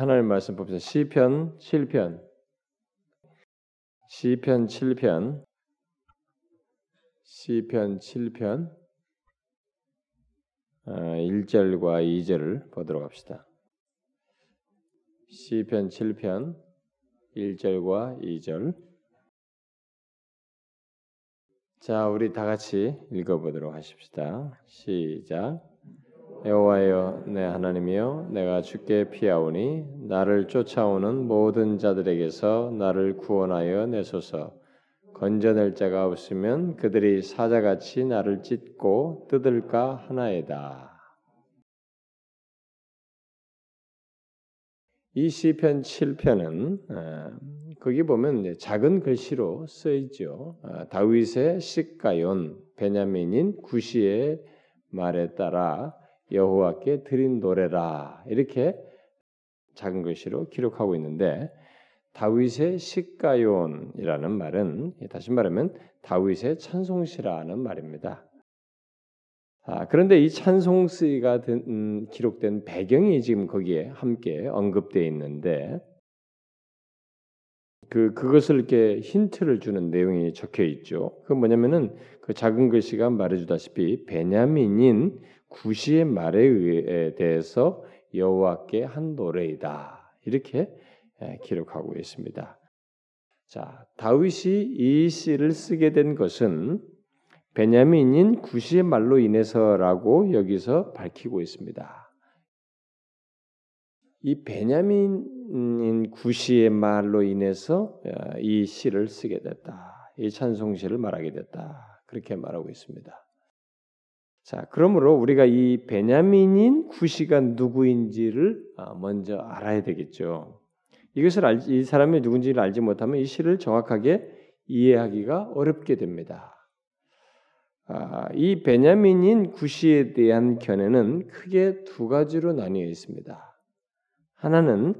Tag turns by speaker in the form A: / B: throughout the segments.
A: 하나님 말씀 봅시다. 시편 7편. 시편 7편. 시편 7편 1절과 아, 2절을 보도록 합시다. 시편 7편 1절과 2절 자, 우리 다 같이 읽어 보도록 하십시다. 시작. 여호와여 내 하나님이여 내가 주께 피하오니 나를 쫓아오는 모든 자들에게서 나를 구원하여 내소서 건져낼 자가 없으면 그들이 사자같이 나를 찢고 뜯을까 하나이다. 이 시편 7편은 어, 거기 보면 작은 글씨로 쓰이죠. 어, 다윗의 식가yon 베냐민인 구시의 말에 따라 여호와께 드린 노래라 이렇게 작은 글씨로 기록하고 있는데 다윗의 식가요이라는 말은 다시 말하면 다윗의 찬송시라는 말입니다. 아, 그런데 이 찬송시가 된, 음, 기록된 배경이 지금 거기에 함께 언급되어 있는데 그 그것을 이렇게 힌트를 주는 내용이 적혀 있죠. 그 뭐냐면은 그 작은 글씨가 말해주다시피 베냐민인 구시의 말에 대해서 여호와께 한 노래이다 이렇게 기록하고 있습니다. 자 다윗이 이 시를 쓰게 된 것은 베냐민인 구시의 말로 인해서라고 여기서 밝히고 있습니다. 이 베냐민인 구시의 말로 인해서 이 시를 쓰게 됐다. 이 찬송시를 말하게 됐다. 그렇게 말하고 있습니다. 자, 그러므로 우리가 이 베냐민인 구시가 누구인지를 어, 먼저 알아야 되겠죠. 이것을 알, 이 사람이 누군지를 알지 못하면 이 시를 정확하게 이해하기가 어렵게 됩니다. 아, 이 베냐민인 구시에 대한 견해는 크게 두 가지로 나뉘어 있습니다. 하나는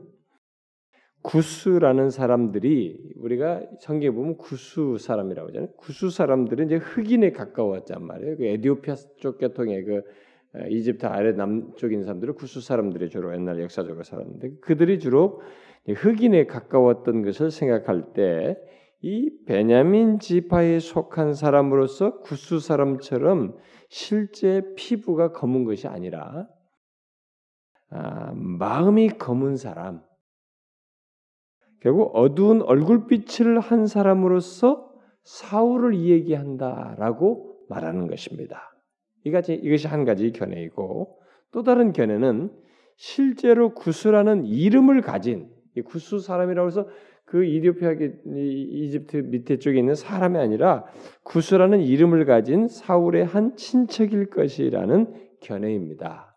A: 구스라는 사람들이 우리가 성경에 보면 구스 사람이라고 하잖아요. 구스 사람들은 이제 흑인에 가까웠단 말이에요. 그 에디오피아 쪽 계통의 그 이집트 아래 남쪽인 사람들은 구스 사람들이 주로 옛날 역사적으로 살았는데 그들이 주로 흑인에 가까웠던 것을 생각할 때 이 베냐민 지파에 속한 사람으로서 구스 사람처럼 실제 피부가 검은 것이 아니라 아, 마음이 검은 사람, 결국 어두운 얼굴빛을 한 사람으로서 사울을 이야기한다라고 말하는 것입니다. 이것이 이것이 한 가지 견해이고 또 다른 견해는 실제로 구스라는 이름을 가진 구스 사람이라고 해서 그 이디오피아 이집트 밑에 쪽에 있는 사람이 아니라 구스라는 이름을 가진 사울의 한 친척일 것이라는 견해입니다.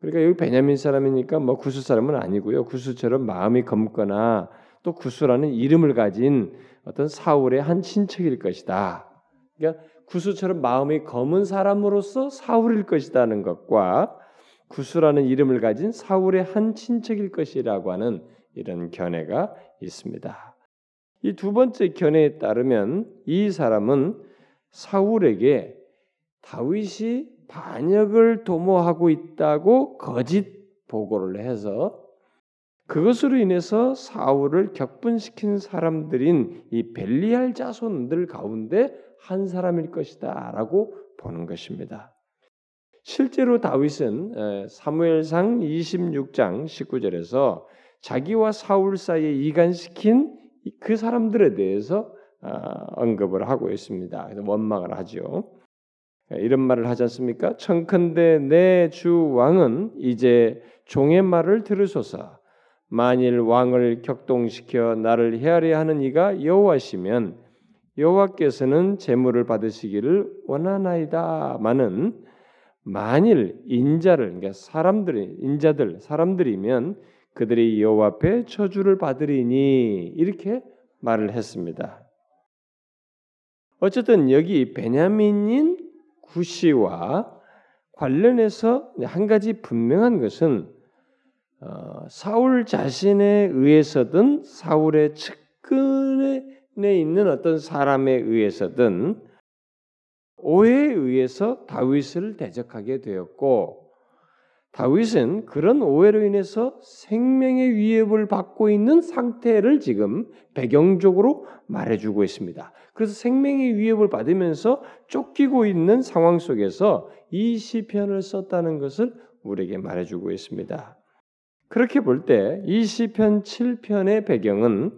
A: 그러니까 여기 베냐민 사람이니까 뭐 구스 사람은 아니고요. 구스처럼 마음이 검거나 또 구스라는 이름을 가진 어떤 사울의 한 친척일 것이다. 그러니까 구스처럼 마음이 검은 사람으로서 사울일 것이라는 것과 구스라는 이름을 가진 사울의 한 친척일 것이라고 하는 이런 견해가 있습니다. 이 두 번째 견해에 따르면 이 사람은 사울에게 다윗이 반역을 도모하고 있다고 거짓 보고를 해서 그것으로 인해서 사울을 격분시킨 사람들인 이 벨리알 자손들 가운데 한 사람일 것이다라고 보는 것입니다. 실제로 다윗은 사무엘상 26장 19절에서 자기와 사울 사이에 이간시킨 그 사람들에 대해서 아, 언급을 하고 있습니다. 원망을 하죠. 이런 말을 하지 않습니까? 청컨대 내 주 왕은 이제 종의 말을 들으소서. 만일 왕을 격동시켜 나를 헤아려 하는 이가 여호와시면 여호와께서는 재물을 받으시기를 원하나이다마는 만일 인자를 그러니까 사람들이 인자들 사람들이면 그들이 여호와 앞에 저주를 받으리니 이렇게 말을 했습니다. 어쨌든 여기 베냐민인 구시와 관련해서 한 가지 분명한 것은 어, 사울 자신에 의해서든 사울의 측근에 있는 어떤 사람에 의해서든 오해에 의해서 다윗을 대적하게 되었고 다윗은 그런 오해로 인해서 생명의 위협을 받고 있는 상태를 지금 배경적으로 말해주고 있습니다. 그래서 생명의 위협을 받으면서 쫓기고 있는 상황 속에서 이 시편을 썼다는 것을 우리에게 말해주고 있습니다. 그렇게 볼 때 이 시편 7편의 배경은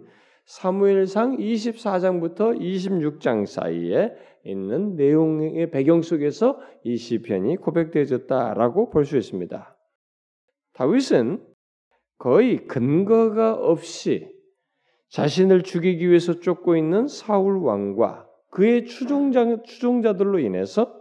A: 사무엘상 24장부터 26장 사이에 있는 내용의 배경 속에서 이 시편이 고백되어졌다라고 볼 수 있습니다. 다윗은 거의 근거가 없이 자신을 죽이기 위해서 쫓고 있는 사울 왕과 그의 추종자, 추종자들로 인해서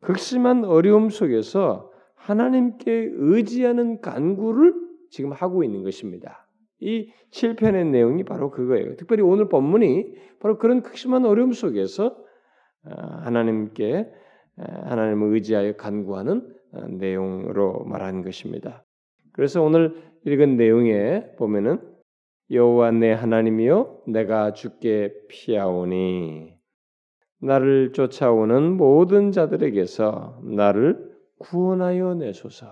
A: 극심한 어려움 속에서 하나님께 의지하는 간구를 지금 하고 있는 것입니다. 이 7편의 내용이 바로 그거예요. 특별히 오늘 본문이 바로 그런 극심한 어려움 속에서 어, 하나님께 하나님을 의지하여 간구하는 어, 내용으로 말하는 것입니다. 그래서 오늘 읽은 내용에 보면은 여호와 내 하나님이여 내가 주께 피하오니 나를 쫓아오는 모든 자들에게서 나를 구원하여 내소서.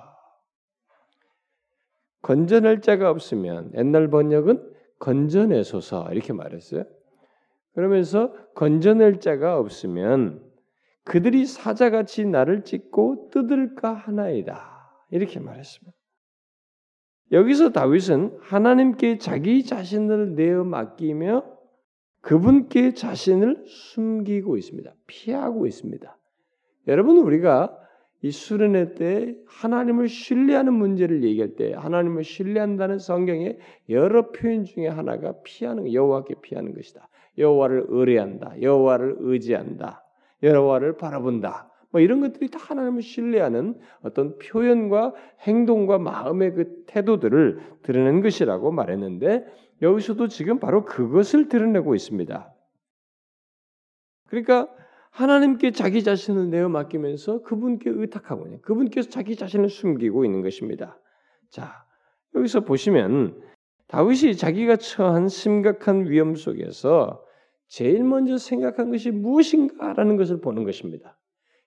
A: 건져낼 자가 없으면 옛날 번역은 건져내소서 이렇게 말했어요. 그러면서 건져낼 자가 없으면 그들이 사자같이 나를 찢고 뜯을까 하나이다. 이렇게 말했습니다. 여기서 다윗은 하나님께 자기 자신을 내어 맡기며 그분께 자신을 숨기고 있습니다. 피하고 있습니다. 여러분 우리가 이 수련회 때 하나님을 신뢰하는 문제를 얘기할 때 하나님을 신뢰한다는 성경의 여러 표현 중에 하나가 피하는 여호와께 피하는 것이다. 여호와를 의뢰한다. 여호와를 의지한다. 여호와를 바라본다. 뭐 이런 것들이 다 하나님을 신뢰하는 어떤 표현과 행동과 마음의 그 태도들을 드러낸 것이라고 말했는데 여기서도 지금 바로 그것을 드러내고 있습니다. 그러니까 하나님께 자기 자신을 내어 맡기면서 그분께 의탁하고 있는 그분께서 자기 자신을 숨기고 있는 것입니다. 자, 여기서 보시면 다윗이 자기가 처한 심각한 위험 속에서 제일 먼저 생각한 것이 무엇인가라는 것을 보는 것입니다.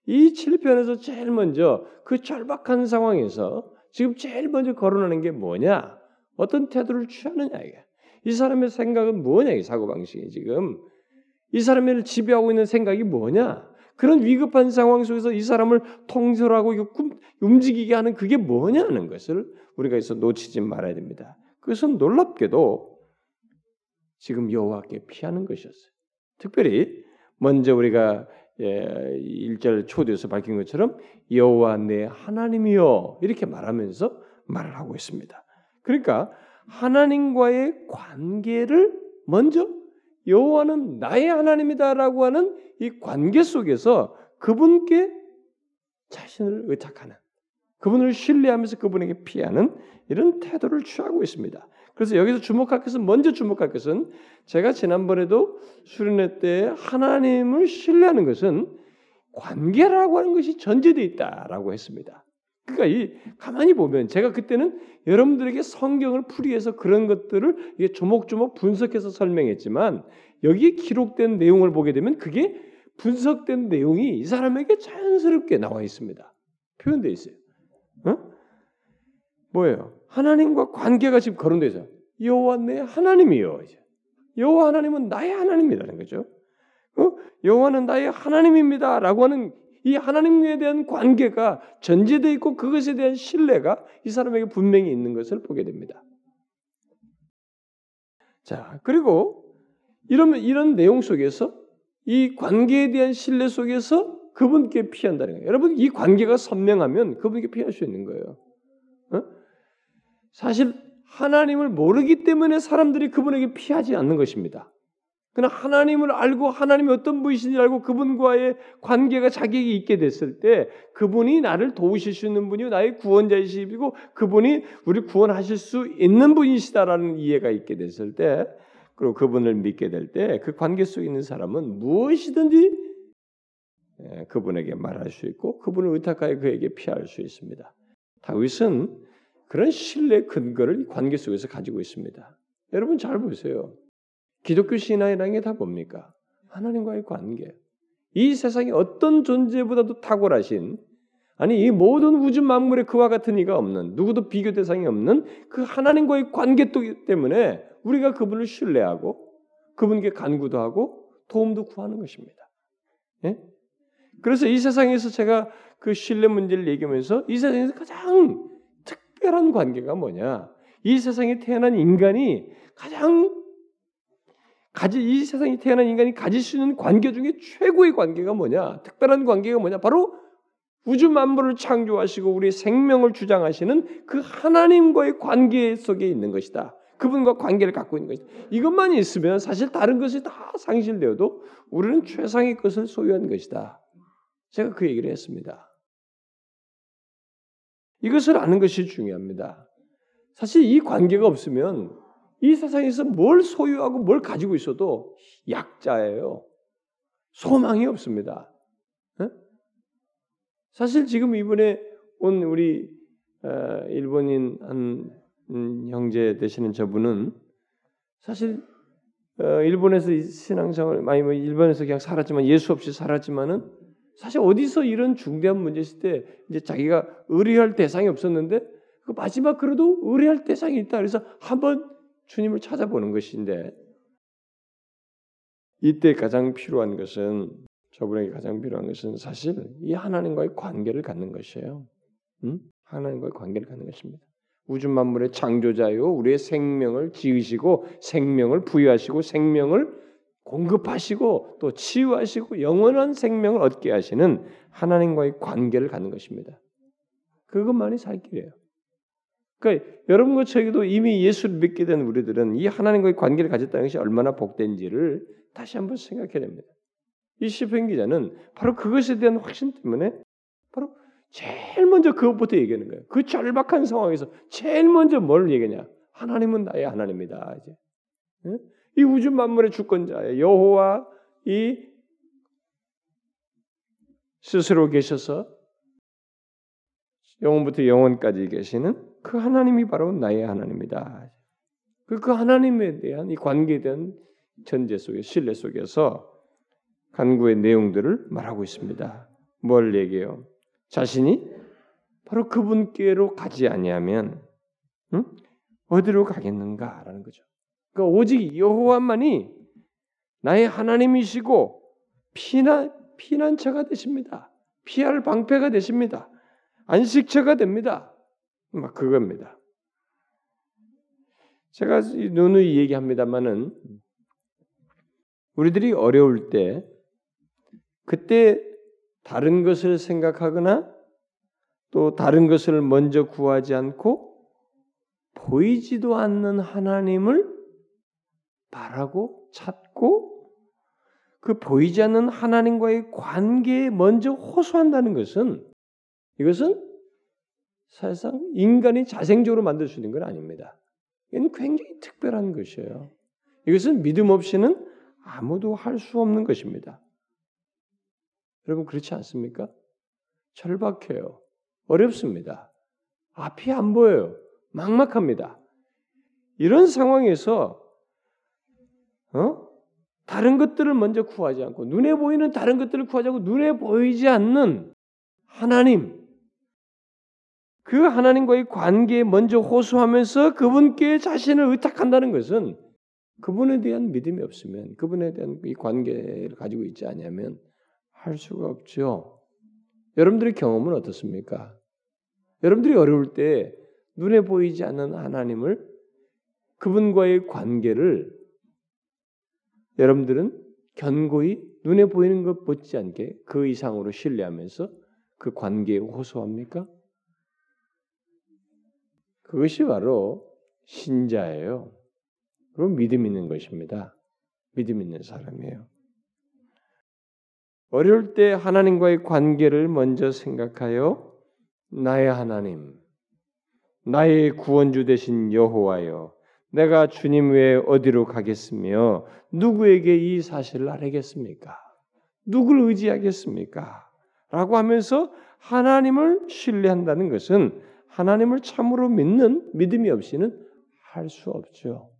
A: 이 7편에서 제일 먼저 그 절박한 상황에서 지금 제일 먼저 거론하는 게 뭐냐? 어떤 태도를 취하느냐 이게. 이 사람의 생각은 뭐냐 이 사고 방식이 지금 이 사람을 지배하고 있는 생각이 뭐냐? 그런 위급한 상황 속에서 이 사람을 통솔하고 움직이게 하는 그게 뭐냐는 것을 우리가 있어 놓치지 말아야 됩니다. 그것은 놀랍게도 지금 여호와께 피하는 것이었어요. 특별히 먼저 우리가 예, 1절 초대에서 밝힌 것처럼 여호와 내 하나님이요 이렇게 말하면서 말을 하고 있습니다. 그러니까 하나님과의 관계를 먼저 여호와는 나의 하나님이다라고 하는 이 관계 속에서 그분께 자신을 의탁하는 그분을 신뢰하면서 그분에게 피하는 이런 태도를 취하고 있습니다. 그래서 여기서 주목할 것은 먼저 주목할 것은 제가 지난번에도 수련회 때 하나님을 신뢰하는 것은 관계라고 하는 것이 전제되어 있다라고 했습니다. 그러니까 이 가만히 보면 제가 그때는 여러분들에게 성경을 풀이해서 그런 것들을 조목조목 분석해서 설명했지만 여기에 기록된 내용을 보게 되면 그게 분석된 내용이 이 사람에게 자연스럽게 나와 있습니다. 표현되어 있어요. 어? 뭐예요? 하나님과 관계가 지금 있어요. 여호와 내 하나님이요. 여호와 하나님은 나의 하나님이라는 거죠. 어? 여호와는 나의 하나님입니다라고 하는 이 하나님에 대한 관계가 전제되어 있고 그것에 대한 신뢰가 이 사람에게 분명히 있는 것을 보게 됩니다. 자, 그리고 이런 이런 내용 속에서 이 관계에 대한 신뢰 속에서 그분께 피한다는 거예요. 여러분 이 관계가 선명하면 그분께 피할 수 있는 거예요. 어? 사실 하나님을 모르기 때문에 사람들이 그분에게 피하지 않는 것입니다. 그러나 하나님을 알고 하나님이 어떤 분이신지 알고 그분과의 관계가 자기에게 있게 됐을 때 그분이 나를 도우실 수 있는 분이요 나의 구원자이시고 그분이 우리 구원하실 수 있는 분이시다라는 이해가 있게 됐을 때 그리고 그분을 믿게 될 때 그 관계 속에 있는 사람은 무엇이든지 예, 그분에게 말할 수 있고 그분을 의탁하여 그에게 피할 수 있습니다. 다윗은 그런 신뢰 근거를 관계 속에서 가지고 있습니다. 여러분 잘 보세요. 기독교 신앙이라는 게 다 뭡니까? 하나님과의 관계. 이 세상의 어떤 존재보다도 탁월하신 아니 이 모든 우주 만물에 그와 같은 이가 없는 누구도 비교 대상이 없는 그 하나님과의 관계 때문에 우리가 그분을 신뢰하고 그분께 간구도 하고 도움도 구하는 것입니다. 예? 그래서 이 세상에서 제가 그 신뢰 문제를 얘기하면서 이 세상에서 가장 특별한 관계가 뭐냐? 이 세상에 태어난 인간이 가장 가지 이 세상에 태어난 인간이 가질 수 있는 관계 중에 최고의 관계가 뭐냐? 특별한 관계가 뭐냐? 바로 우주 만물을 창조하시고 우리의 생명을 주장하시는 그 하나님과의 관계 속에 있는 것이다. 그분과 관계를 갖고 있는 것이다. 이것만 있으면 사실 다른 것이 다 상실되어도 우리는 최상의 것을 소유한 것이다. 제가 그 얘기를 했습니다. 이것을 아는 것이 중요합니다. 사실 이 관계가 없으면 이 세상에서 뭘 소유하고 뭘 가지고 있어도 약자예요. 소망이 없습니다. 사실 지금 이번에 온 우리 어, 일본인 한 음, 형제 되시는 저분은 사실 어, 일본에서 신앙생활 많이 뭐 일본에서 그냥 살았지만 예수 없이 살았지만은 사실 어디서 이런 중대한 문제 있을 때 이제 자기가 의뢰할 대상이 없었는데 그 마지막 그래도 의뢰할 대상이 있다 그래서 한번 주님을 찾아보는 것인데 이때 가장 필요한 것은 저분에게 가장 필요한 것은 사실 이 하나님과의 관계를 갖는 것이에요. 응? 하나님과의 관계를 갖는 것입니다. 우주 만물의 창조자요, 우리의 생명을 지으시고 생명을 부여하시고 생명을 공급하시고 또 치유하시고 영원한 생명을 얻게 하시는 하나님과의 관계를 갖는 것입니다. 그것만이 살 길이에요. 그러니까 여러분과 저에게도 이미 예수를 믿게 된 우리들은 이 하나님과의 관계를 가졌다는 것이 얼마나 복된지를 다시 한번 생각해야 됩니다. 이 시편 기자는 바로 그것에 대한 확신 때문에 바로 제일 먼저 그것부터 얘기하는 거예요. 그 절박한 상황에서 제일 먼저 뭘 얘기하냐? 하나님은 나의 하나님이다. 이제 이 우주 만물의 주권자 여호와 이 스스로 계셔서 영원부터 영원까지 계시는 그 하나님이 바로 나의 하나님이다. 그, 그 하나님에 대한 이 관계에 대한 전제 속에 신뢰 속에서 간구의 내용들을 말하고 있습니다. 뭘 얘기해요? 자신이 바로 그분께로 가지 아니하면 응? 어디로 가겠는가라는 거죠. 그러니까 오직 여호와만이 나의 하나님이시고 피난 피난처가 되십니다. 피할 방패가 되십니다. 안식처가 됩니다. 막 그겁니다. 제가 누누이 얘기합니다만은 우리들이 어려울 때 그때 다른 것을 생각하거나 또 다른 것을 먼저 구하지 않고 보이지도 않는 하나님을 바라고 찾고 그 보이지 않는 하나님과의 관계에 먼저 호소한다는 것은 이것은 사실상 인간이 자생적으로 만들 수 있는 건 아닙니다. 이건 굉장히 특별한 것이에요. 이것은 믿음 없이는 아무도 할 수 없는 것입니다. 여러분 그렇지 않습니까? 절박해요. 어렵습니다. 앞이 안 보여요. 막막합니다. 이런 상황에서 어? 다른 것들을 먼저 구하지 않고 눈에 보이는 다른 것들을 구하지 않고 눈에 보이지 않는 하나님 그 하나님과의 관계에 먼저 호소하면서 그분께 자신을 의탁한다는 것은 그분에 대한 믿음이 없으면 그분에 대한 이 관계를 가지고 있지 않으면 할 수가 없죠. 여러분들의 경험은 어떻습니까? 여러분들이 어려울 때 눈에 보이지 않는 하나님을 그분과의 관계를 여러분들은 견고히 눈에 보이는 것 못지않게 그 이상으로 신뢰하면서 그 관계에 호소합니까? 그것이 바로 신자예요. 그럼 믿음 있는 것입니다. 믿음 있는 사람이에요. 어려울 때 하나님과의 관계를 먼저 생각하여 나의 하나님, 나의 구원주 되신 여호와여, 내가 주님 외에 어디로 가겠으며 누구에게 이 사실을 알겠습니까? 누구를 의지하겠습니까? 라고 하면서 하나님을 신뢰한다는 것은 하나님을 참으로 믿는 믿음이 없이는 할 수 없죠.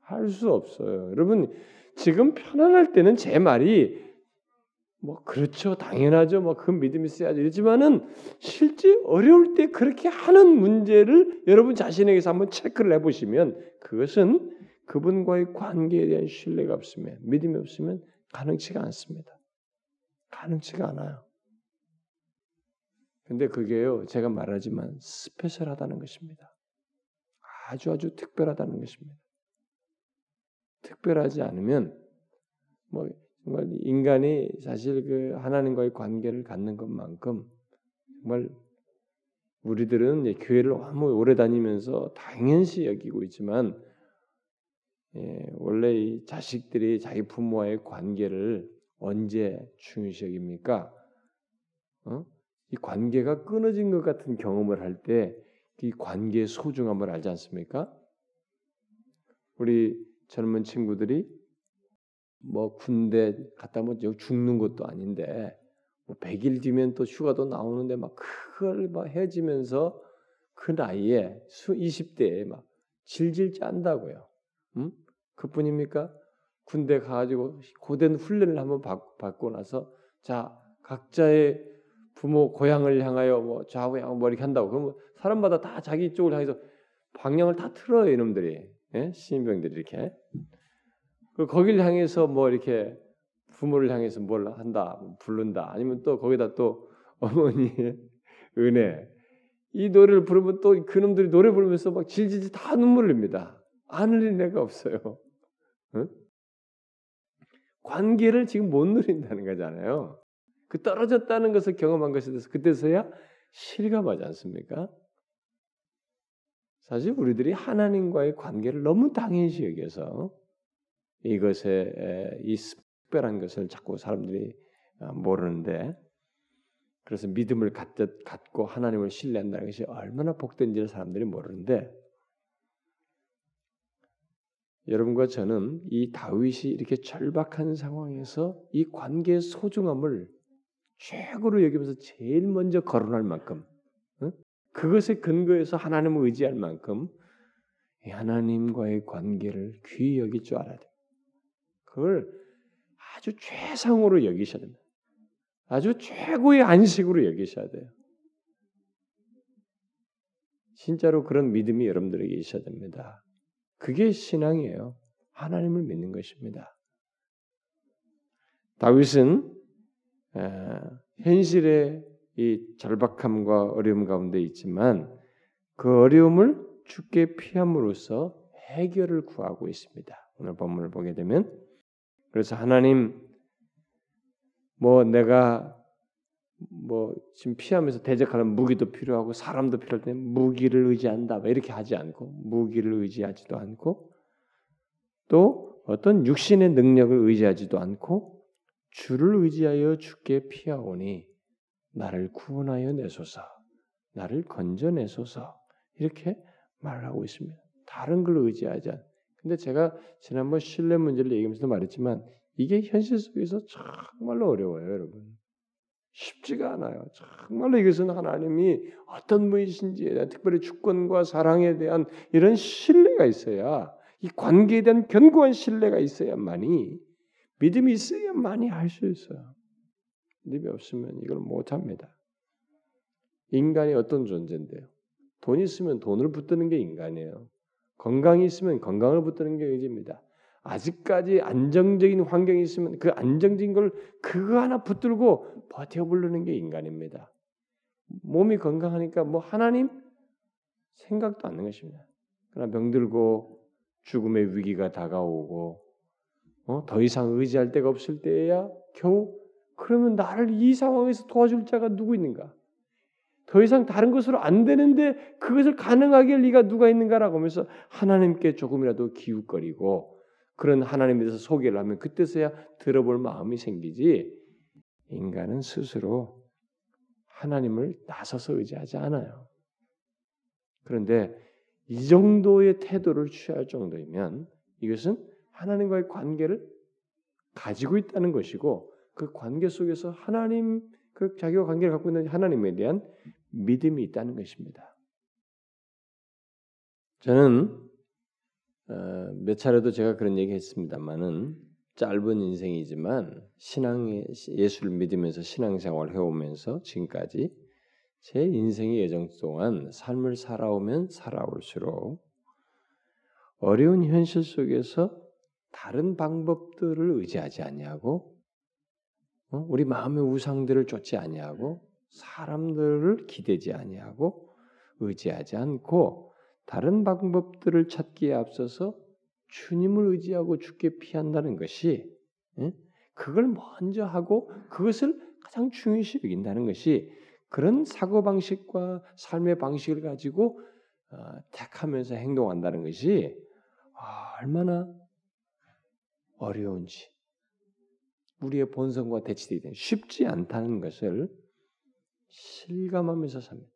A: 할 수 없어요. 여러분, 지금 편안할 때는 제 말이 뭐 그렇죠, 당연하죠, 뭐 그 믿음이 있어야죠. 이지만은 실제 어려울 때 그렇게 하는 문제를 여러분 자신에게서 한번 체크를 해보시면 그것은 그분과의 관계에 대한 신뢰가 없으면 믿음이 없으면 가능치가 않습니다. 가능치가 않아요. 근데 그게요, 제가 말하지만 스페셜하다는 것입니다. 아주 아주 특별하다는 것입니다. 특별하지 않으면 뭐 정말 인간이 사실 그 하나님과의 관계를 갖는 것만큼 정말 우리들은 교회를 너무 오래 다니면서 당연시 여기고 있지만 예, 원래 이 자식들이 자기 부모와의 관계를 언제 중요시 여깁니까? 어? 이 관계가 끊어진 것 같은 경험을 할 때 이 관계의 소중함을 알지 않습니까? 우리 젊은 친구들이 뭐 군대 갔다 뭐 죽는 것도 아닌데 뭐 100일 뒤면 또 휴가도 나오는데 막 그걸 막 해지면서 그 나이에 수 20대에 막 질질 짠다고요. 음? 그뿐입니까? 군대 가가지고 고된 훈련을 한번 받, 받고 나서 자 각자의 부모 고향을 향하여 뭐 좌우양 뭐 이렇게 한다고. 그러면 사람마다 다 자기 쪽을 향해서 방향을 다 틀어요 이놈들이. 예? 신병들이 이렇게. 그 거기를 향해서 뭐 이렇게 부모를 향해서 뭘 한다 뭐 부른다 아니면 또 거기다 또 어머니의 은혜. 이 노래를 부르면 또 그놈들이 노래 부르면서 막 질질 다 눈물 흘립니다. 안 흘릴 애가 없어요. 응? 관계를 지금 못 누린다는 거잖아요 그 떨어졌다는 것을 경험한 것에 대해서 그때서야 실감하지 않습니까? 사실 우리들이 하나님과의 관계를 너무 당연시 여겨서 이것에 이 특별한 것을 자꾸 사람들이 아, 모르는데 그래서 믿음을 갖고 하나님을 신뢰한다는 것이 얼마나 복된지를 사람들이 모르는데 여러분과 저는 이 다윗이 이렇게 절박한 상황에서 이 관계의 소중함을 최고로 여기면서 제일 먼저 거론할 만큼 어? 그것에 근거해서 하나님을 의지할 만큼 하나님과의 관계를 귀히 여길 줄 알아야 돼. 그걸 아주 최상으로 여기셔야 됩니다. 아주 최고의 안식으로 여기셔야 돼요. 진짜로 그런 믿음이 여러분들에게 있어야 됩니다. 그게 신앙이에요. 하나님을 믿는 것입니다. 다윗은 현실의 이 절박함과 어려움 가운데 있지만 그 어려움을 죽게 피함으로써 해결을 구하고 있습니다. 오늘 본문을 보게 되면 그래서 하나님 뭐 내가 뭐 지금 피하면서 대적하는 무기도 필요하고 사람도 필요할 때 무기를 의지한다 이렇게 하지 않고 무기를 의지하지도 않고 또 어떤 육신의 능력을 의지하지도 않고 주를 의지하여 죽게 피하오니 나를 구원하여 내소서, 나를 건져내소서 이렇게 말을 하고 있습니다. 다른 걸 의지하지 않. 근데 제가 지난번 신뢰 문제를 얘기하면서 말했지만 이게 현실 속에서 정말로 어려워요, 여러분. 쉽지가 않아요. 정말로 이것은 하나님이 어떤 분이신지에 대한 특별히 주권과 사랑에 대한 이런 신뢰가 있어야 이 관계에 대한 견고한 신뢰가 있어야만이 믿음이 있어야만이 할 수 있어요. 믿음이 없으면 이걸 못 합니다. 인간이 어떤 존재인데요? 돈 있으면 돈을 붙드는 게 인간이에요. 건강이 있으면 건강을 붙드는 게 의지입니다. 아직까지 안정적인 환경이 있으면 그 안정적인 걸 그거 하나 붙들고 버텨 부르는 게 인간입니다. 몸이 건강하니까 뭐 하나님 생각도 않는 것입니다. 그러나 병들고 죽음의 위기가 다가오고 어? 더 이상 의지할 데가 없을 때야 겨우 그러면 나를 이 상황에서 도와줄 자가 누구 있는가? 더 이상 다른 것으로 안 되는데 그것을 가능하게 할 리가 누가 있는가라고 하면서 하나님께 조금이라도 기웃거리고 그런 하나님에 대해서 소개를 하면 그때서야 들어볼 마음이 생기지 인간은 스스로 하나님을 나서서 의지하지 않아요. 그런데 이 정도의 태도를 취할 정도이면 이것은 하나님과의 관계를 가지고 있다는 것이고 그 관계 속에서 하나님 그 자기와 관계를 갖고 있는 하나님에 대한 믿음이 있다는 것입니다. 저는 어, 몇 차례도 제가 그런 얘기했습니다만은 짧은 인생이지만 신앙의 예수를 믿으면서 신앙생활을 해오면서 지금까지 제 인생의 예정 동안 삶을 살아오면 살아올수록 어려운 현실 속에서 다른 방법들을 의지하지 아니하고 어? 우리 마음의 우상들을 쫓지 아니하고 사람들을 기대지 아니하고 의지하지 않고 다른 방법들을 찾기에 앞서서 주님을 의지하고 죽게 피한다는 것이 그걸 먼저 하고 그것을 가장 중요시 여긴다는 것이 그런 사고 방식과 삶의 방식을 가지고 어, 택하면서 행동한다는 것이 아, 얼마나 어려운지 우리의 본성과 대치되기 때문에 쉽지 않다는 것을 실감하면서 삽니다.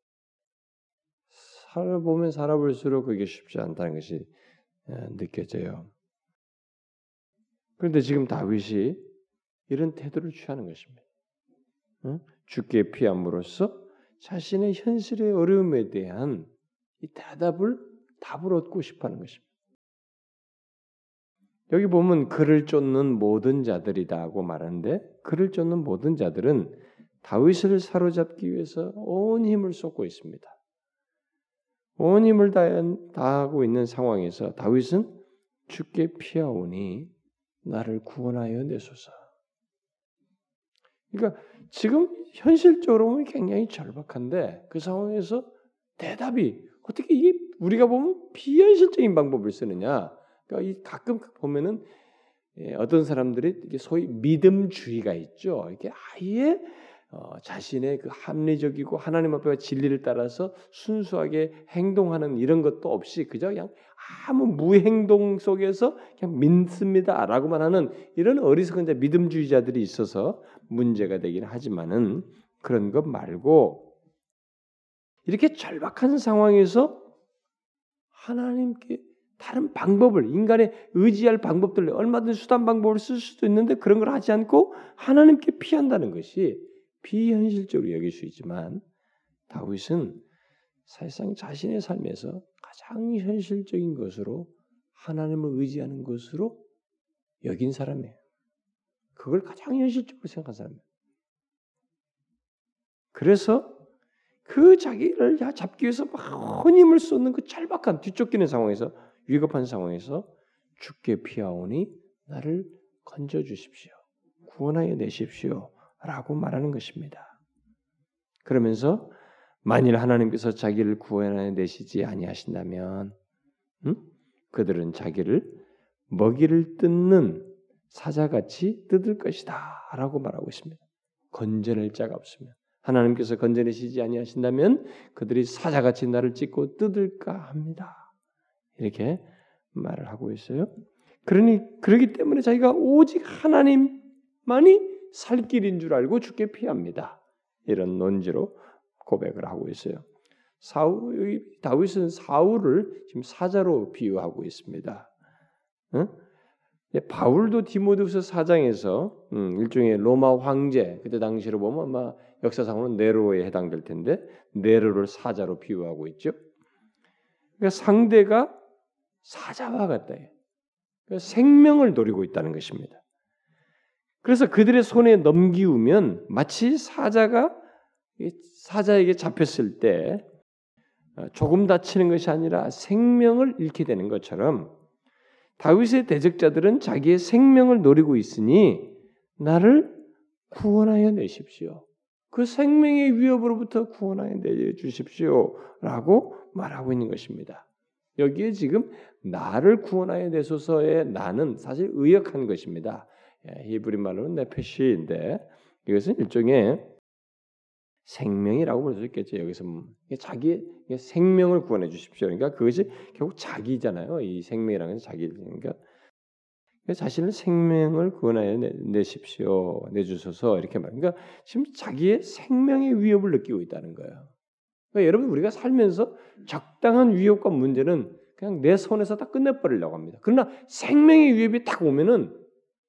A: 살아보면 살아볼수록 그게 쉽지 않다는 것이 느껴져요. 그런데 지금 다윗이 이런 태도를 취하는 것입니다. 죽게 피함으로써 자신의 현실의 어려움에 대한 이 대답을 답을 얻고 싶어하는 것입니다. 여기 보면 그를 쫓는 모든 자들이다고 말하는데 그를 쫓는 모든 자들은 다윗을 사로잡기 위해서 온 힘을 쏟고 있습니다. 온 힘을 다하고 있는 상황에서 다윗은 죽게 피하오니 나를 구원하여 내소서. 그러니까 지금 현실적으로 보면 굉장히 절박한데 그 상황에서 대답이 어떻게 이게 우리가 보면 비현실적인 방법을 쓰느냐? 그러니까 이 가끔 보면은 예, 어떤 사람들이 소위 믿음주의가 있죠. 이게 아예 어, 자신의 그 합리적이고 하나님 앞에 진리를 따라서 순수하게 행동하는 이런 것도 없이 그저 그냥 아무 무행동 속에서 그냥 믿습니다라고만 하는 이런 어리석은 믿음주의자들이 있어서 문제가 되긴 하지만은 그런 것 말고 이렇게 절박한 상황에서 하나님께 다른 방법을 인간의 의지할 방법들 얼마든지 수단 방법을 쓸 수도 있는데 그런 걸 하지 않고 하나님께 피한다는 것이 비현실적으로 여길 수 있지만 다윗은 사실상 자신의 삶에서 가장 현실적인 것으로 하나님을 의지하는 것으로 여긴 사람이에요. 그걸 가장 현실적으로 생각한 사람이에요. 그래서 그 자기를 잡기 위해서 막 힘을 쏟는 그 짤박한 뒤쫓기는 상황에서 위급한 상황에서 죽게 피하오니 나를 건져 주십시오. 구원하여 내십시오. 라고 말하는 것입니다. 그러면서 만일 하나님께서 자기를 구원하여 내시지 아니하신다면 음? 그들은 자기를 먹이를 뜯는 사자같이 뜯을 것이다 라고 말하고 있습니다. 건져낼 자가 없으면 하나님께서 건져내시지 아니하신다면 그들이 사자같이 나를 찢고 뜯을까 합니다. 이렇게 말을 하고 있어요. 그러니 그러기 때문에 자기가 오직 하나님만이 살 길인 줄 알고 죽게 피합니다. 이런 논지로 고백을 하고 있어요. 사울 다윗은 사울을 지금 사자로 비유하고 있습니다. 응? 바울도 디모데후서 4장에서 음, 일종의 로마 황제 그때 당시로 보면 아마 역사상으로는 네로에 해당될 텐데 네로를 사자로 비유하고 있죠. 그러니까 상대가 사자와 같다. 그러니까 생명을 노리고 있다는 것입니다. 그래서 그들의 손에 넘기우면 마치 사자가 사자에게 잡혔을 때 어, 조금 다치는 것이 아니라 생명을 잃게 되는 것처럼 다윗의 대적자들은 자기의 생명을 노리고 있으니 나를 구원하여 내십시오. 그 생명의 위협으로부터 구원하여 내 주십시오 라고 말하고 있는 것입니다. 여기에 지금 나를 구원하여 내소서의 나는 사실 의역한 것입니다. 예, 히브리 말로는 네페시인데 이것은 일종의 생명이라고 볼 수 있겠죠. 여기서 뭐, 자기 생명을 구원해 주십시오. 그러니까 그것이 결국 자기잖아요. 이 생명이라는 것은 자기 그러니까 자신을 생명을 구원하여 내십시오, 내주소서 이렇게 말. 그러니까 지금 자기의 생명의 위협을 느끼고 있다는 거예요. 그러니까 여러분 우리가 살면서 적당한 위협과 문제는 그냥 내 손에서 다 끝내버리려고 합니다. 그러나 생명의 위협이 딱 오면은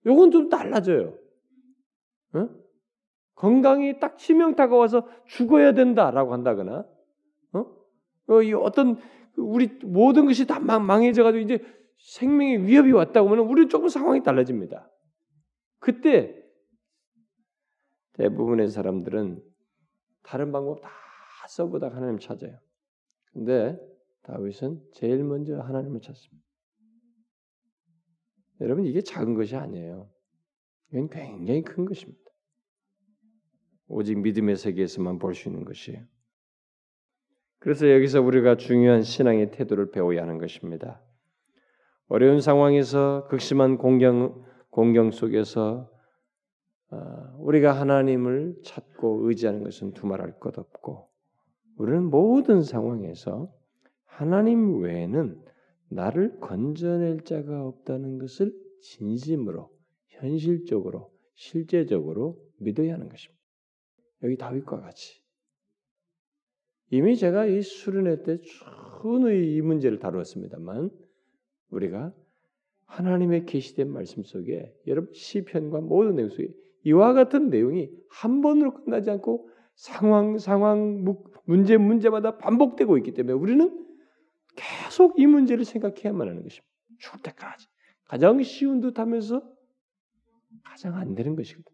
A: 요건 좀 달라져요. 어? 건강이 딱 치명타가 와서 죽어야 된다라고 한다거나, 어? 어 이 어떤 우리 모든 것이 다 망해져 가지고 이제 생명의 위협이 왔다고 하면 우리는 조금 상황이 달라집니다. 그때 대부분의 사람들은 다른 방법 다 써보다 하나님 찾아요. 근데 다윗은 제일 먼저 하나님을 찾습니다. 여러분 이게 작은 것이 아니에요. 이건 굉장히 큰 것입니다. 오직 믿음의 세계에서만 볼 수 있는 것이에요. 그래서 여기서 우리가 중요한 신앙의 태도를 배워야 하는 것입니다. 어려운 상황에서 극심한 공경 공경 속에서 어, 우리가 하나님을 찾고 의지하는 것은 두말할 것 없고 우리는 모든 상황에서 하나님 외에는 나를 건져낼 자가 없다는 것을 진심으로 현실적으로 실제적으로 믿어야 하는 것입니다. 여기 다윗과 같이 이미 제가 이 수련회 때 충분히 이 문제를 다루었습니다만 우리가 하나님의 계시된 말씀 속에 여러분 시편과 모든 내용 속에 이와 같은 내용이 한 번으로 끝나지 않고 상황 상황 문제 문제마다 반복되고 있기 때문에 우리는 계속 이 문제를 생각해야만 하는 것입니다. 죽을 때까지 가장 쉬운 듯 하면서 가장 안 되는 것입니다.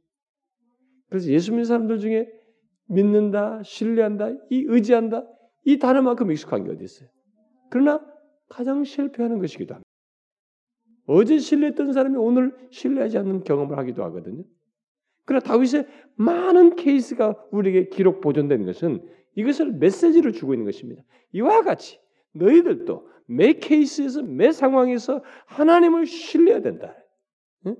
A: 그래서 예수 믿는 사람들 중에 믿는다, 신뢰한다, 이 의지한다 이 단어만큼 익숙한 게 어디 있어요? 그러나 가장 실패하는 것이기도 합니다. 어제 신뢰했던 사람이 오늘 신뢰하지 않는 경험을 하기도 하거든요. 그러나 다윗의 많은 케이스가 우리에게 기록 보존된 것은 이것을 메시지로 주고 있는 것입니다. 이와 같이 너희들도 매 케이스에서 매 상황에서 하나님을 신뢰해야 된다. 응?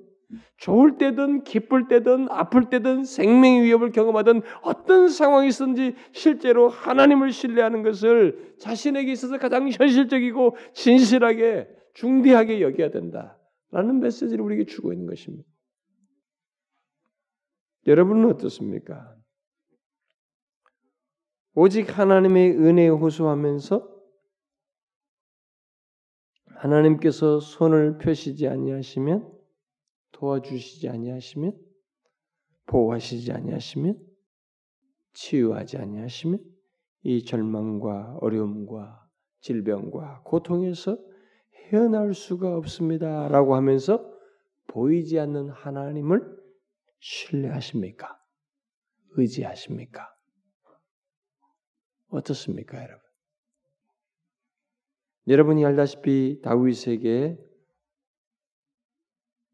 A: 좋을 때든 기쁠 때든 아플 때든 생명의 위협을 경험하든 어떤 상황이든지 실제로 하나님을 신뢰하는 것을 자신에게 있어서 가장 현실적이고 진실하게 중대하게 여겨야 된다라는 메시지를 우리에게 주고 있는 것입니다. 여러분은 어떻습니까? 오직 하나님의 은혜에 호소하면서 하나님께서 손을 펴시지 아니하시면 도와주시지 아니하시면 보호하시지 아니하시면 치유하지 아니하시면 이 절망과 어려움과 질병과 고통에서 헤어날 수가 없습니다라고 하면서 보이지 않는 하나님을 신뢰하십니까? 의지하십니까? 어떻습니까, 여러분? 여러분이 알다시피 다윗에게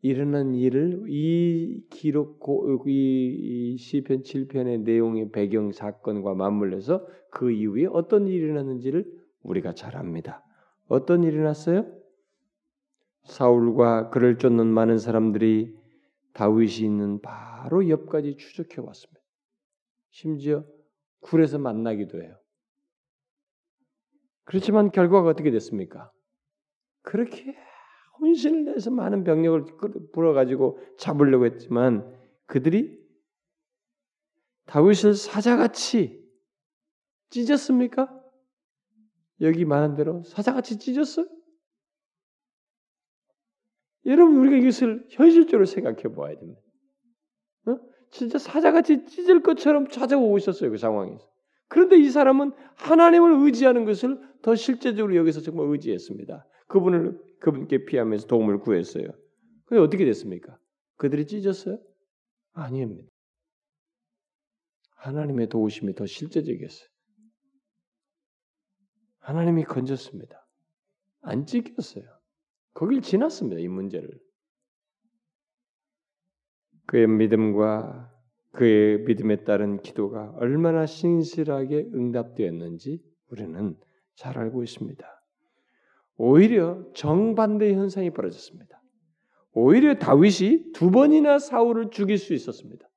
A: 일어난 일을 이 기록 이 시편 7편의 내용의 배경 사건과 맞물려서 그 이후에 어떤 일이 일어났는지를 우리가 잘 압니다. 어떤 일이 났어요? 사울과 그를 쫓는 많은 사람들이 다윗이 있는 바로 옆까지 추적해 왔습니다. 심지어 굴에서 만나기도 해요. 그렇지만 결과가 어떻게 됐습니까? 그렇게 혼신을 내서 많은 병력을 불어가지고 잡으려고 했지만 그들이 다윗을 사자같이 찢었습니까? 여기 말한 대로 사자같이 찢었어요? 여러분 우리가 이것을 현실적으로 생각해 보아야 됩니다. 어? 진짜 사자같이 찢을 것처럼 찾아오고 있었어요 그 상황에서. 그런데 이 사람은 하나님을 의지하는 것을 더 실제적으로 여기서 정말 의지했습니다. 그분을 그분께 피하면서 도움을 구했어요. 근데 어떻게 됐습니까? 그들이 찢었어요? 아닙니다. 하나님의 도우심이 더 실제적이었어요. 하나님이 건졌습니다. 안 찢겼어요. 거길 지났습니다. 이 문제를. 그의 믿음과 그의 믿음에 따른 기도가 얼마나 신실하게 응답되었는지 우리는 잘 알고 있습니다. 오히려 정반대 현상이 벌어졌습니다. 오히려 다윗이 두 번이나 사울을 죽일 수 있었습니다.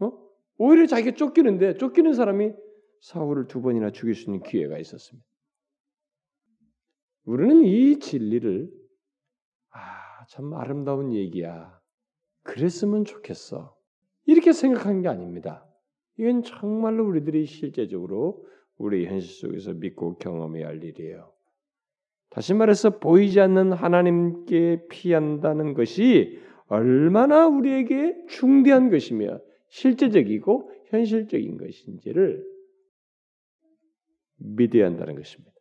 A: 어? 오히려 자기가 쫓기는데 쫓기는 사람이 사울을 두 번이나 죽일 수 있는 기회가 있었습니다. 우리는 이 진리를 아, 참 아름다운 얘기야. 그랬으면 좋겠어. 이렇게 생각하는 게 아닙니다. 이건 정말로 우리들이 실제적으로 우리 현실 속에서 믿고 경험해야 할 일이에요. 다시 말해서 보이지 않는 하나님께 피한다는 것이 얼마나 우리에게 중대한 것이며 실제적이고 현실적인 것인지를 믿어야 한다는 것입니다.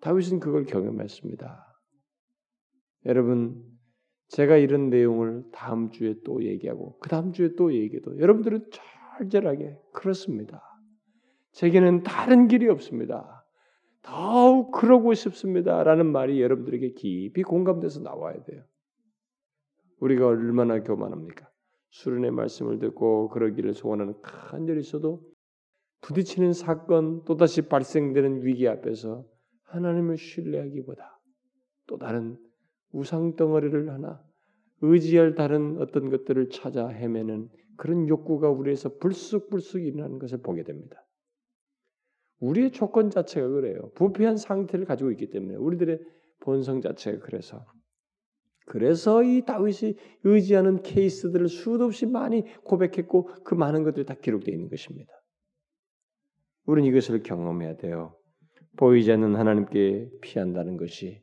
A: 다윗은 그걸 경험했습니다. 여러분 제가 이런 내용을 다음 주에 또 얘기하고 그 다음 주에 또 얘기해도 여러분들은 절절하게 그렇습니다. 제게는 다른 길이 없습니다. 더욱 그러고 싶습니다. 라는 말이 여러분들에게 깊이 공감돼서 나와야 돼요. 우리가 얼마나 교만합니까? 수련의 말씀을 듣고 그러기를 소원하는 간절히 있어도 부딪히는 사건 또다시 발생되는 위기 앞에서 하나님을 신뢰하기보다 또 다른 우상 덩어리를 하나 의지할 다른 어떤 것들을 찾아 헤매는 그런 욕구가 우리에서 불쑥불쑥 일어나는 것을 보게 됩니다. 우리의 조건 자체가 그래요. 부패한 상태를 가지고 있기 때문에 우리들의 본성 자체가 그래서 그래서 이 다윗이 의지하는 케이스들을 수도 없이 많이 고백했고 그 많은 것들이 다 기록되어 있는 것입니다. 우리는 이것을 경험해야 돼요. 보이지 않는 하나님께 피한다는 것이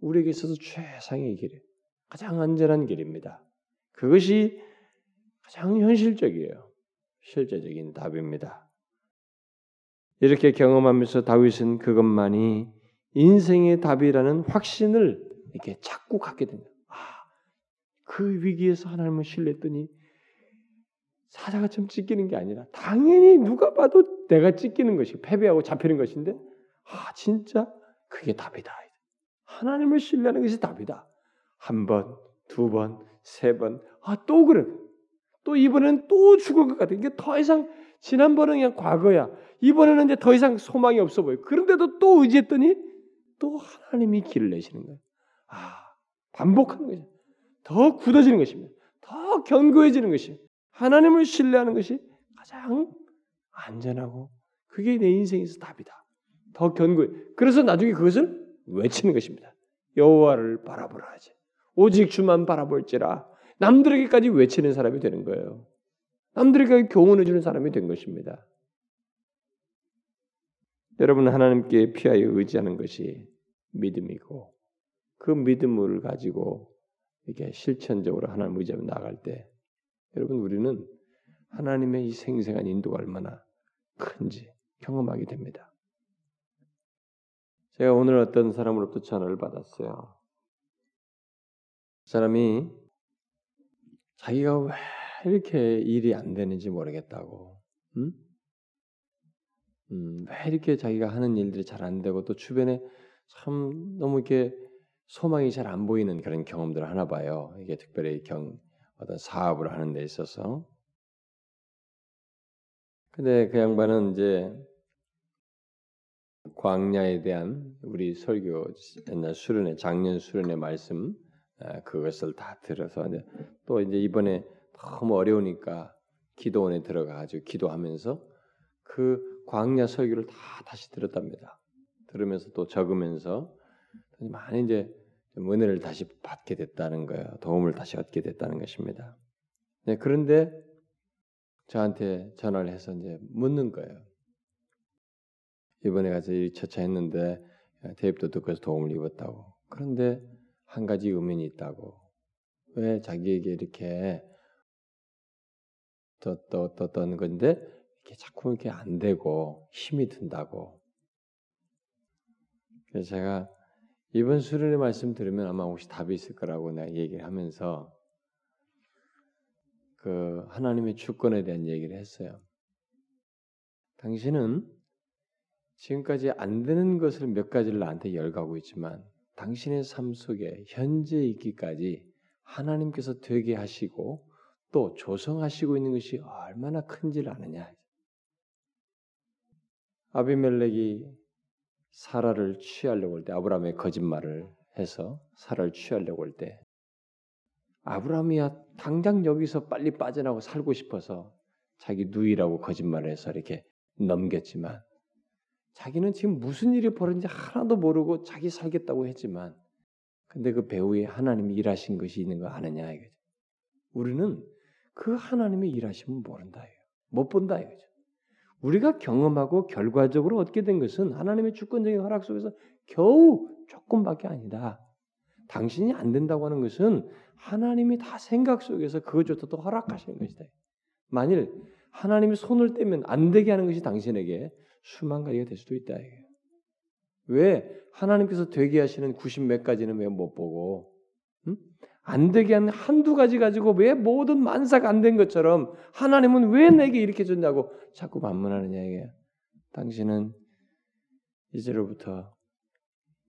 A: 우리에게 있어서 최상의 길, 가장 안전한 길입니다. 그것이 가장 현실적이에요. 실제적인 답입니다. 이렇게 경험하면서 다윗은 그것만이 인생의 답이라는 확신을 이렇게 자꾸 갖게 됩니다. 아, 그 위기에서 하나님을 신뢰했더니 사자가 좀 찢기는 게 아니라 당연히 누가 봐도 내가 찢기는 것이 패배하고 잡히는 것인데 아 진짜 그게 답이다. 하나님을 신뢰하는 것이 답이다. 한 번, 두 번, 세 번, 아 또 그래. 또 이번에는 또 죽을 것 같아. 이게 더 이상 지난번은 그냥 과거야. 이번에는 이제 더 이상 소망이 없어 보여. 그런데도 또 의지했더니 또 하나님이 길을 내시는 거예요. 아, 반복하는 거죠. 더 굳어지는 것입니다. 더 견고해지는 것이 하나님을 신뢰하는 것이 가장 안전하고 그게 내 인생에서 답이다. 더 견고해. 그래서 나중에 그것을 외치는 것입니다. 여호와를 바라보라 하지. 오직 주만 바라볼지라. 남들에게까지 외치는 사람이 되는 거예요. 남들에게 교훈해 주는 사람이 된 것입니다. 여러분 하나님께 피하여 의지하는 것이 믿음이고 그 믿음을 가지고 이렇게 실천적으로 하나님 의지하며 나갈 때 여러분 우리는 하나님의 이 생생한 인도가 얼마나 큰지 경험하게 됩니다. 제가 오늘 어떤 사람으로부터 전화를 받았어요. 그 사람이 자기가 왜 이렇게 일이 안 되는지 모르겠다고, 음? 음, 왜 이렇게 자기가 하는 일들이 잘 안 되고 또 주변에 참 너무 이렇게 소망이 잘 안 보이는 그런 경험들을 하나 봐요. 이게 특별히 경 어떤 사업을 하는 데 있어서. 근데 그 양반은 이제 광야에 대한 우리 설교 옛날 수련회 작년 수련회 말씀 아, 그것을 다 들어서 이제 또 이제 이번에 너무 어려우니까 기도원에 들어가가지고 기도하면서 그 광야 설교를 다 다시 들었답니다. 들으면서 또 적으면서 많이 이제 은혜를 다시 받게 됐다는 거예요. 도움을 다시 얻게 됐다는 것입니다. 네, 그런데 저한테 전화를 해서 이제 묻는 거예요. 이번에 가서 이 처차했는데 대입도 듣고 해서 도움을 입었다고. 그런데 한 가지 의문이 있다고. 왜 자기에게 이렇게 떴던 건데 이렇게 자꾸 이렇게 안 되고 힘이 든다고. 그래서 제가 이번 수련의 말씀 들으면 아마 혹시 답이 있을 거라고 내가 얘기를 하면서 그 하나님의 주권에 대한 얘기를 했어요. 당신은 지금까지 안 되는 것을 몇 가지를 나한테 열가고 있지만 당신의 삶 속에 현재 있기까지 하나님께서 되게 하시고 또 조성하시고 있는 것이 얼마나 큰지를 아느냐. 아비멜렉이 사라를 취하려고 할 때 아브라함의 거짓말을 해서 사라를 취하려고 할 때 아브라함이야 당장 여기서 빨리 빠져나고 살고 싶어서 자기 누이라고 거짓말을 해서 이렇게 넘겼지만 자기는 지금 무슨 일이 벌어진지 하나도 모르고 자기 살겠다고 했지만 근데 그 배후에 하나님이 일하신 것이 있는 거 아느냐 이거죠. 우리는 그 하나님의 일하심은 모른다 이거예요. 못 본다 이거죠. 우리가 경험하고 결과적으로 얻게 된 것은 하나님의 주권적인 허락 속에서 겨우 조금밖에 아니다. 당신이 안 된다고 하는 것은 하나님이 다 생각 속에서 그것조차도 허락하시는 것이다. 만일 하나님이 손을 떼면 안 되게 하는 것이 당신에게 수만 가지가 될 수도 있다. 왜 하나님께서 되게 하시는 90몇 가지는 왜 못 보고 음? 안 되게 한 한두 가지 가지고 왜 모든 만사가 안 된 것처럼 하나님은 왜 내게 이렇게 줬냐고 자꾸 반문하느냐 이게. 당신은 이제로부터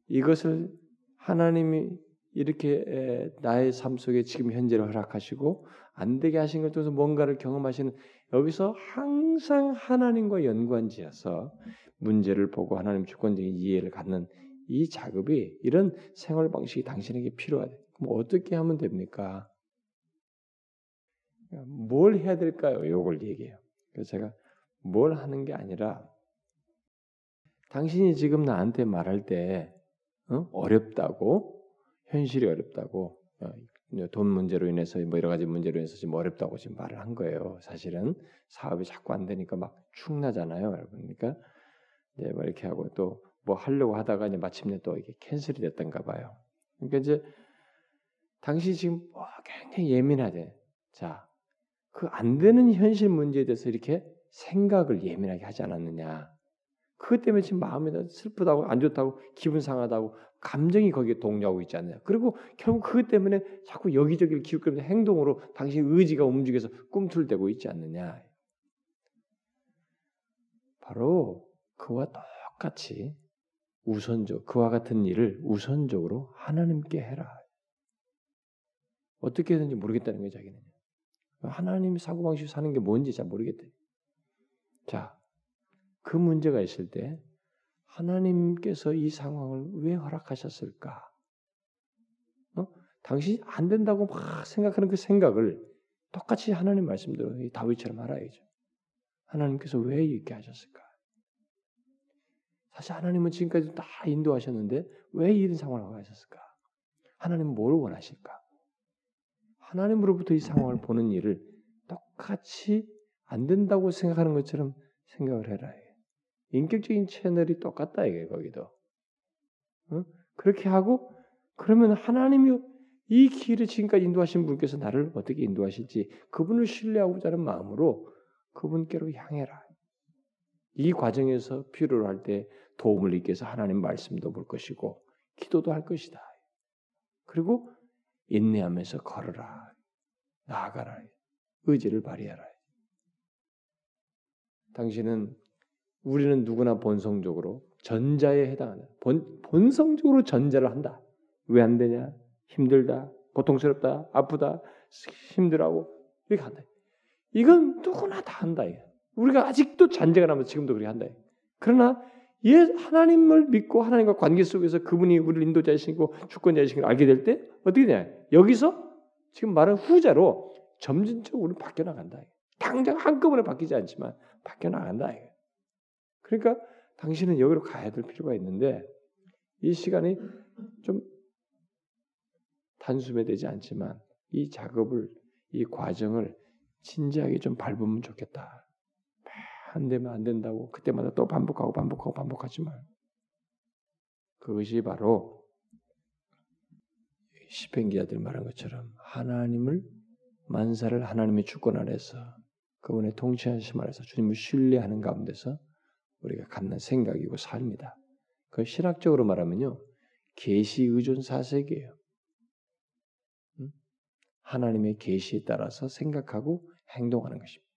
A: 이것을 하나님이 이렇게 나의 삶 속에 지금 현재를 허락하시고 안 되게 하신 걸 통해서 뭔가를 경험하시는 여기서 항상 하나님과 연관지어서 문제를 보고 하나님 주권적인 이해를 갖는 이 작업이 이런 생활 방식이 당신에게 필요하다. 뭐 어떻게 하면 됩니까? 뭘 해야 될까요? 요걸 얘기해요. 그래서 제가 뭘 하는 게 아니라 당신이 지금 나한테 말할 때 어? 렵다고 현실이 어렵다고 어, 돈 문제로 인해서 뭐 여러 가지 문제로 인해서 지금 어렵다고 지금 말을 한 거예요. 사실은 사업이 자꾸 안 되니까 막 축나잖아요, 여러분. 그러니까 이제 뭐 이렇게 하고 또 뭐 하려고 하다가 이제 마침내 또 이게 캔슬이 됐던가 봐요. 그러니까 이제 당신이 지금 뭐 굉장히 예민하대. 자, 그 안 되는 현실 문제에 대해서 이렇게 생각을 예민하게 하지 않았느냐. 그것 때문에 지금 마음이 슬프다고 안 좋다고 기분 상하다고 감정이 거기에 동요하고 있지 않느냐. 그리고 결국 그것 때문에 자꾸 여기저기를 기웃거리면서 행동으로 당신 의지가 움직여서 꿈틀대고 있지 않느냐. 바로 그와 똑같이 우선적 그와 같은 일을 우선적으로 하나님께 해라. 어떻게 해야 되는지 모르겠다는 거예요, 자기는. 하나님이 사고방식 사는 게 뭔지 잘 모르겠대. 자, 그 문제가 있을 때 하나님께서 이 상황을 왜 허락하셨을까? 어? 당신이 안 된다고 막 생각하는 그 생각을 똑같이 하나님 말씀대로 다윗처럼 알아야죠. 하나님께서 왜 이렇게 하셨을까? 사실 하나님은 지금까지 다 인도하셨는데 왜 이런 상황을 하셨을까? 하나님은 뭘 원하실까? 하나님으로부터 이 상황을 보는 일을 똑같이 안 된다고 생각하는 것처럼 생각을 해라. 인격적인 채널이 똑같다 이게 거기도. 어? 그렇게 하고 그러면 하나님이 이 길을 지금까지 인도하신 분께서 나를 어떻게 인도하실지 그분을 신뢰하고자 하는 마음으로 그분께로 향해라. 이 과정에서 필요로 할 때 도움을 위해서 하나님 말씀도 볼 것이고 기도도 할 것이다. 그리고 인내하면서 걸어라. 나아가라. 의지를 발휘하라. 당신은 우리는 누구나 본성적으로 전자에 해당하는 본, 본성적으로 전자를 한다. 왜 안 되냐? 힘들다, 고통스럽다, 아프다, 힘들하고 이렇게 한다. 이건 누구나 다 한다. 우리가 아직도 잔재가 나면 지금도 그렇게 한다. 그러나 예 하나님을 믿고 하나님과 관계 속에서 그분이 우리를 인도자이시고 주권자이신 걸 알게 될 때 어떻게 되냐? 여기서 지금 말은 후자로 점진적으로 바뀌어 나간다. 당장 한꺼번에 바뀌지 않지만 바뀌어 나간다. 그러니까 당신은 여기로 가야 될 필요가 있는데 이 시간이 좀 단숨에 되지 않지만 이 작업을 이 과정을 진지하게 좀 밟으면 좋겠다. 안 되면 안 된다고 그때마다 또 반복하고 반복하고 반복하지만 그것이 바로 시편 기자들 말한 것처럼 하나님을 만사를 하나님의 주권 아래서 그분의 통치하심 아래서 주님을 신뢰하는 가운데서 우리가 갖는 생각이고 삶이다. 그 신학적으로 말하면요. 계시 의존 사색이에요. 하나님의 계시에 따라서 생각하고 행동하는 것입니다.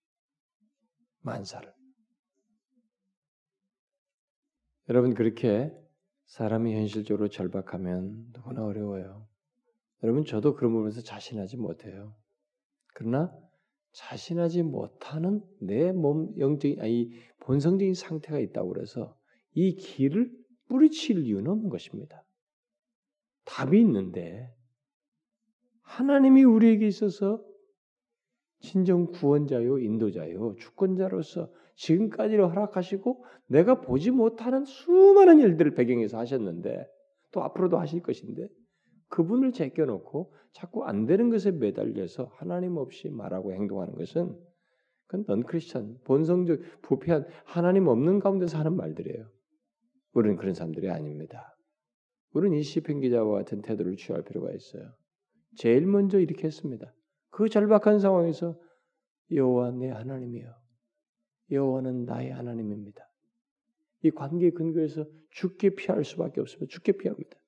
A: 만사를. 여러분 그렇게 사람이 현실적으로 절박하면 너무나 어려워요. 여러분 저도 그런 부분에서 자신하지 못해요. 그러나 자신하지 못하는 내 몸 영적인 아니 본성적인 상태가 있다고 그래서 이 길을 뿌리칠 이유는 없는 것입니다. 답이 있는데 하나님이 우리에게 있어서 진정 구원자요, 인도자요, 주권자로서 지금까지를 허락하시고 내가 보지 못하는 수많은 일들을 배경에서 하셨는데 또 앞으로도 하실 것인데 그분을 제껴놓고 자꾸 안 되는 것에 매달려서 하나님 없이 말하고 행동하는 것은 그건 넌 크리스천, 본성적 부패한 하나님 없는 가운데서 하는 말들이에요. 우리는 그런 사람들이 아닙니다. 우리는 이 시편 기자와 같은 태도를 취할 필요가 있어요. 제일 먼저 이렇게 했습니다. 그 절박한 상황에서 여호와 내 하나님이여. 여호와는 나의 하나님입니다. 이 관계 근거에서 죽게 피할 수밖에 없으면 죽게 있다.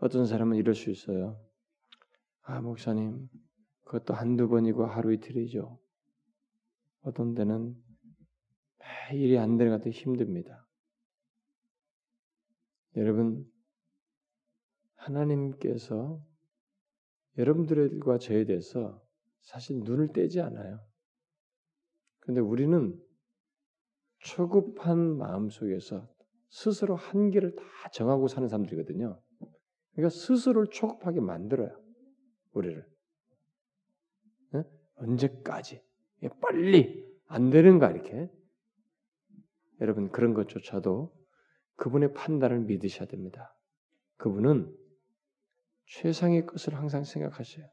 A: 어떤 사람은 이럴 수 있어요. 아, 목사님, 그것도 한두 번이고 하루 이틀이죠. 어떤 때는 일이 안 되는 것 같아 힘듭니다. 여러분, 하나님께서 여러분들과 저에 대해서 사실 눈을 떼지 않아요. 근데 우리는 초급한 마음 속에서 스스로 한계를 다 정하고 사는 사람들이거든요. 그러니까 스스로를 초급하게 만들어요. 우리를. 네? 언제까지? 빨리 안 되는가 이렇게. 여러분 그런 것조차도 그분의 판단을 믿으셔야 됩니다. 그분은 최상의 것을 항상 생각하셔요.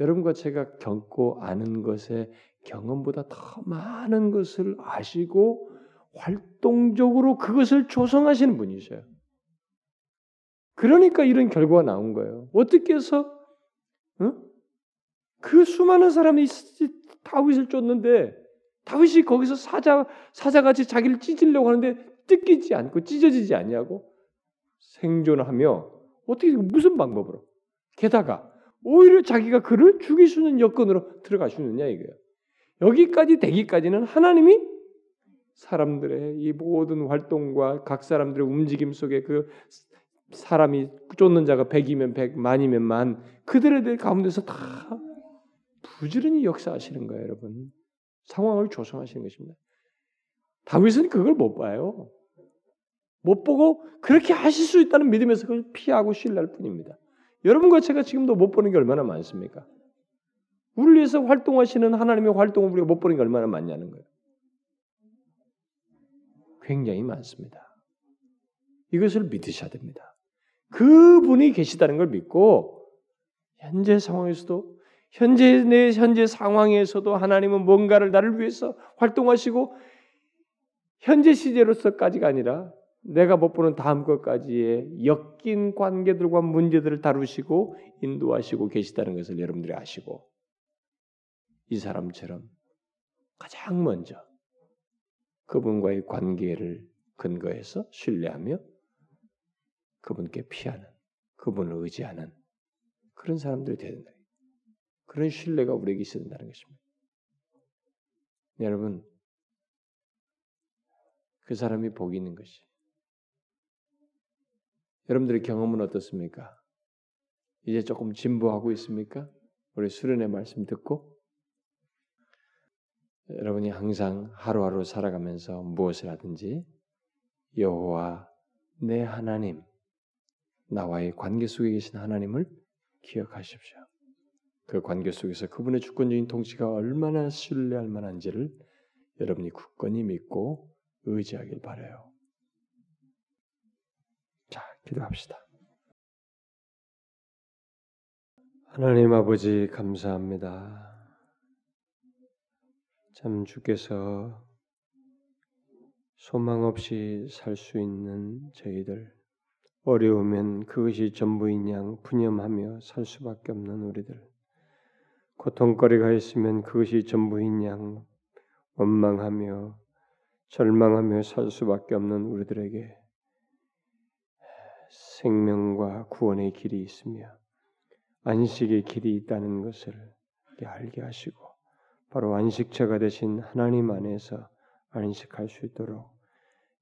A: 여러분과 제가 겪고 아는 것의 경험보다 더 많은 것을 아시고 활동적으로 그것을 조성하시는 분이셔요. 그러니까 이런 결과가 나온 거예요. 어떻게 해서 어? 그 수많은 사람이 다윗을 쫓는데 다윗이 거기서 사자 사자같이 자기를 찢으려고 하는데 뜯기지 않고 찢어지지 않냐고 생존하며 어떻게 무슨 방법으로 게다가 오히려 자기가 그를 죽일 수 있는 여건으로 있느냐 이거예요. 여기까지 되기까지는 하나님이 사람들의 이 모든 활동과 각 사람들의 움직임 속에 그 사람이 쫓는 자가 백이면 백, 만이면 만 그들의 가운데서 다 부지런히 역사하시는 거예요, 여러분. 상황을 조성하시는 것입니다. 다윗은 그걸 못 봐요. 못 보고 그렇게 하실 수 있다는 믿음에서 그걸 피하고 신뢰할 뿐입니다. 여러분과 제가 지금도 못 보는 게 얼마나 많습니까? 우리를 위해서 활동하시는 하나님의 활동을 우리가 못 보는 게 얼마나 많냐는 거예요. 굉장히 많습니다. 이것을 믿으셔야 됩니다. 그분이 계시다는 걸 믿고 현재 상황에서도 현재 내 현재 상황에서도 하나님은 뭔가를 나를 위해서 활동하시고 현재 시제로서까지가 아니라 내가 못 보는 다음 것까지의 엮인 관계들과 문제들을 다루시고 인도하시고 계시다는 것을 여러분들이 아시고 이 사람처럼 가장 먼저 그분과의 관계를 근거해서 신뢰하며 그분께 피하는 그분을 의지하는 그런 사람들이 되야 된다. 그런 신뢰가 우리에게 있어야 된다는 것입니다. 여러분 그 사람이 복이 있는 것이 여러분들의 경험은 어떻습니까? 이제 조금 진보하고 있습니까? 우리 수련의 말씀 듣고 여러분이 항상 하루하루 살아가면서 무엇을 하든지 여호와 내 하나님 나와의 관계 속에 계신 하나님을 기억하십시오. 그 관계 속에서 그분의 주권적인 통치가 얼마나 신뢰할 만한지를 여러분이 굳건히 믿고 의지하길 바래요. 자, 기도합시다. 하나님 아버지 감사합니다. 참 주께서 소망 없이 살 수 있는 저희들 어려우면 그것이 전부인 양 푸념하며 살 수밖에 없는 우리들. 고통거리가 있으면 그것이 전부인 양 원망하며 절망하며 살 수밖에 없는 우리들에게 생명과 구원의 길이 있으며 안식의 길이 있다는 것을 알게 하시고 바로 안식처가 되신 하나님 안에서 안식할 수 있도록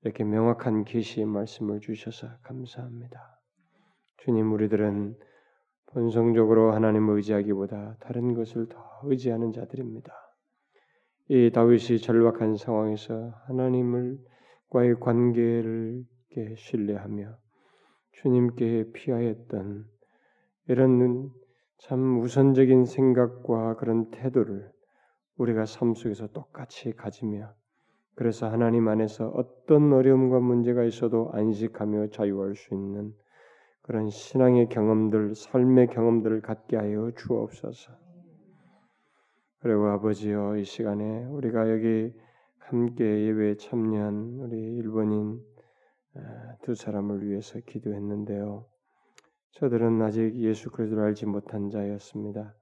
A: 이렇게 명확한 계시의 말씀을 주셔서 감사합니다. 주님 우리들은 본성적으로 하나님을 의지하기보다 다른 것을 더 의지하는 자들입니다. 이 다윗이 절박한 상황에서 하나님과의 관계를 신뢰하며 주님께 피하였던 이런 참 우선적인 생각과 그런 태도를 우리가 삶 속에서 똑같이 가지며 그래서 하나님 안에서 어떤 어려움과 문제가 있어도 안식하며 자유할 수 있는 그런 신앙의 경험들, 삶의 경험들을 갖게 하여 주옵소서. 그리고 아버지여 이 시간에 우리가 여기 함께 예배에 참여한 우리 일본인 두 사람을 위해서 기도했는데요. 저들은 아직 예수 그리스도를 알지 못한 자였습니다.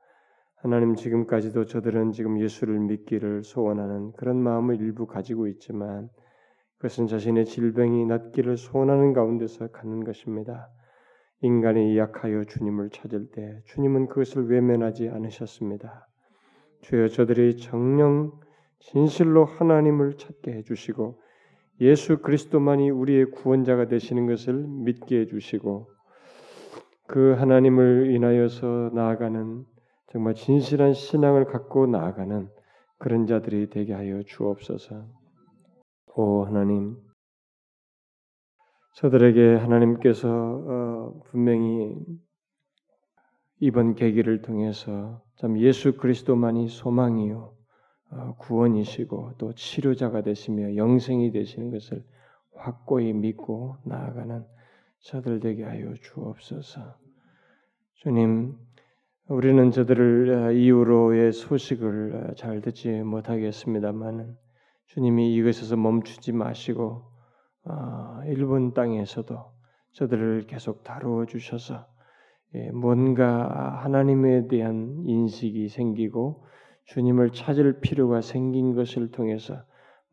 A: 하나님 지금까지도 저들은 지금 예수를 믿기를 소원하는 그런 마음을 일부 가지고 있지만 그것은 자신의 질병이 낫기를 소원하는 가운데서 갖는 것입니다.
B: 인간이 약하여 주님을 찾을 때 주님은 그것을 외면하지 않으셨습니다. 주여 저들이 정령 진실로 하나님을 찾게 해주시고 예수 그리스도만이 우리의 구원자가 되시는 것을 믿게 해주시고 그 하나님을 인하여서 나아가는 정말 진실한 신앙을 갖고 나아가는 그런 자들이 되게 하여 주옵소서. 오 하나님, 저들에게 하나님께서 어, 분명히 이번 계기를 통해서 참 예수 그리스도만이 소망이요 어, 구원이시고 또 치료자가 되시며 영생이 되시는 것을 확고히 믿고 나아가는 저들 되게 하여 주옵소서. 주님, 우리는 저들을 어, 이후로의 소식을 어, 잘 듣지 못하겠습니다만은 주님이 이것에서 멈추지 마시고 일본 땅에서도 저들을 계속 다루어 주셔서 예, 뭔가 하나님에 대한 인식이 생기고 주님을 찾을 필요가 생긴 것을 통해서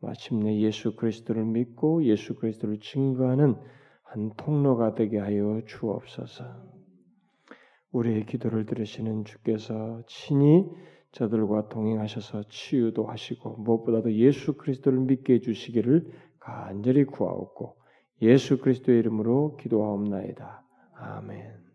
B: 마침내 예수 그리스도를 믿고 예수 그리스도를 증거하는 한 통로가 되게 하여 주옵소서. 우리의 기도를 들으시는 주께서 친히 저들과 동행하셔서 치유도 하시고 무엇보다도 예수 그리스도를 믿게 해 주시기를 간절히 구하옵고 예수 그리스도의 이름으로 기도하옵나이다. 아멘.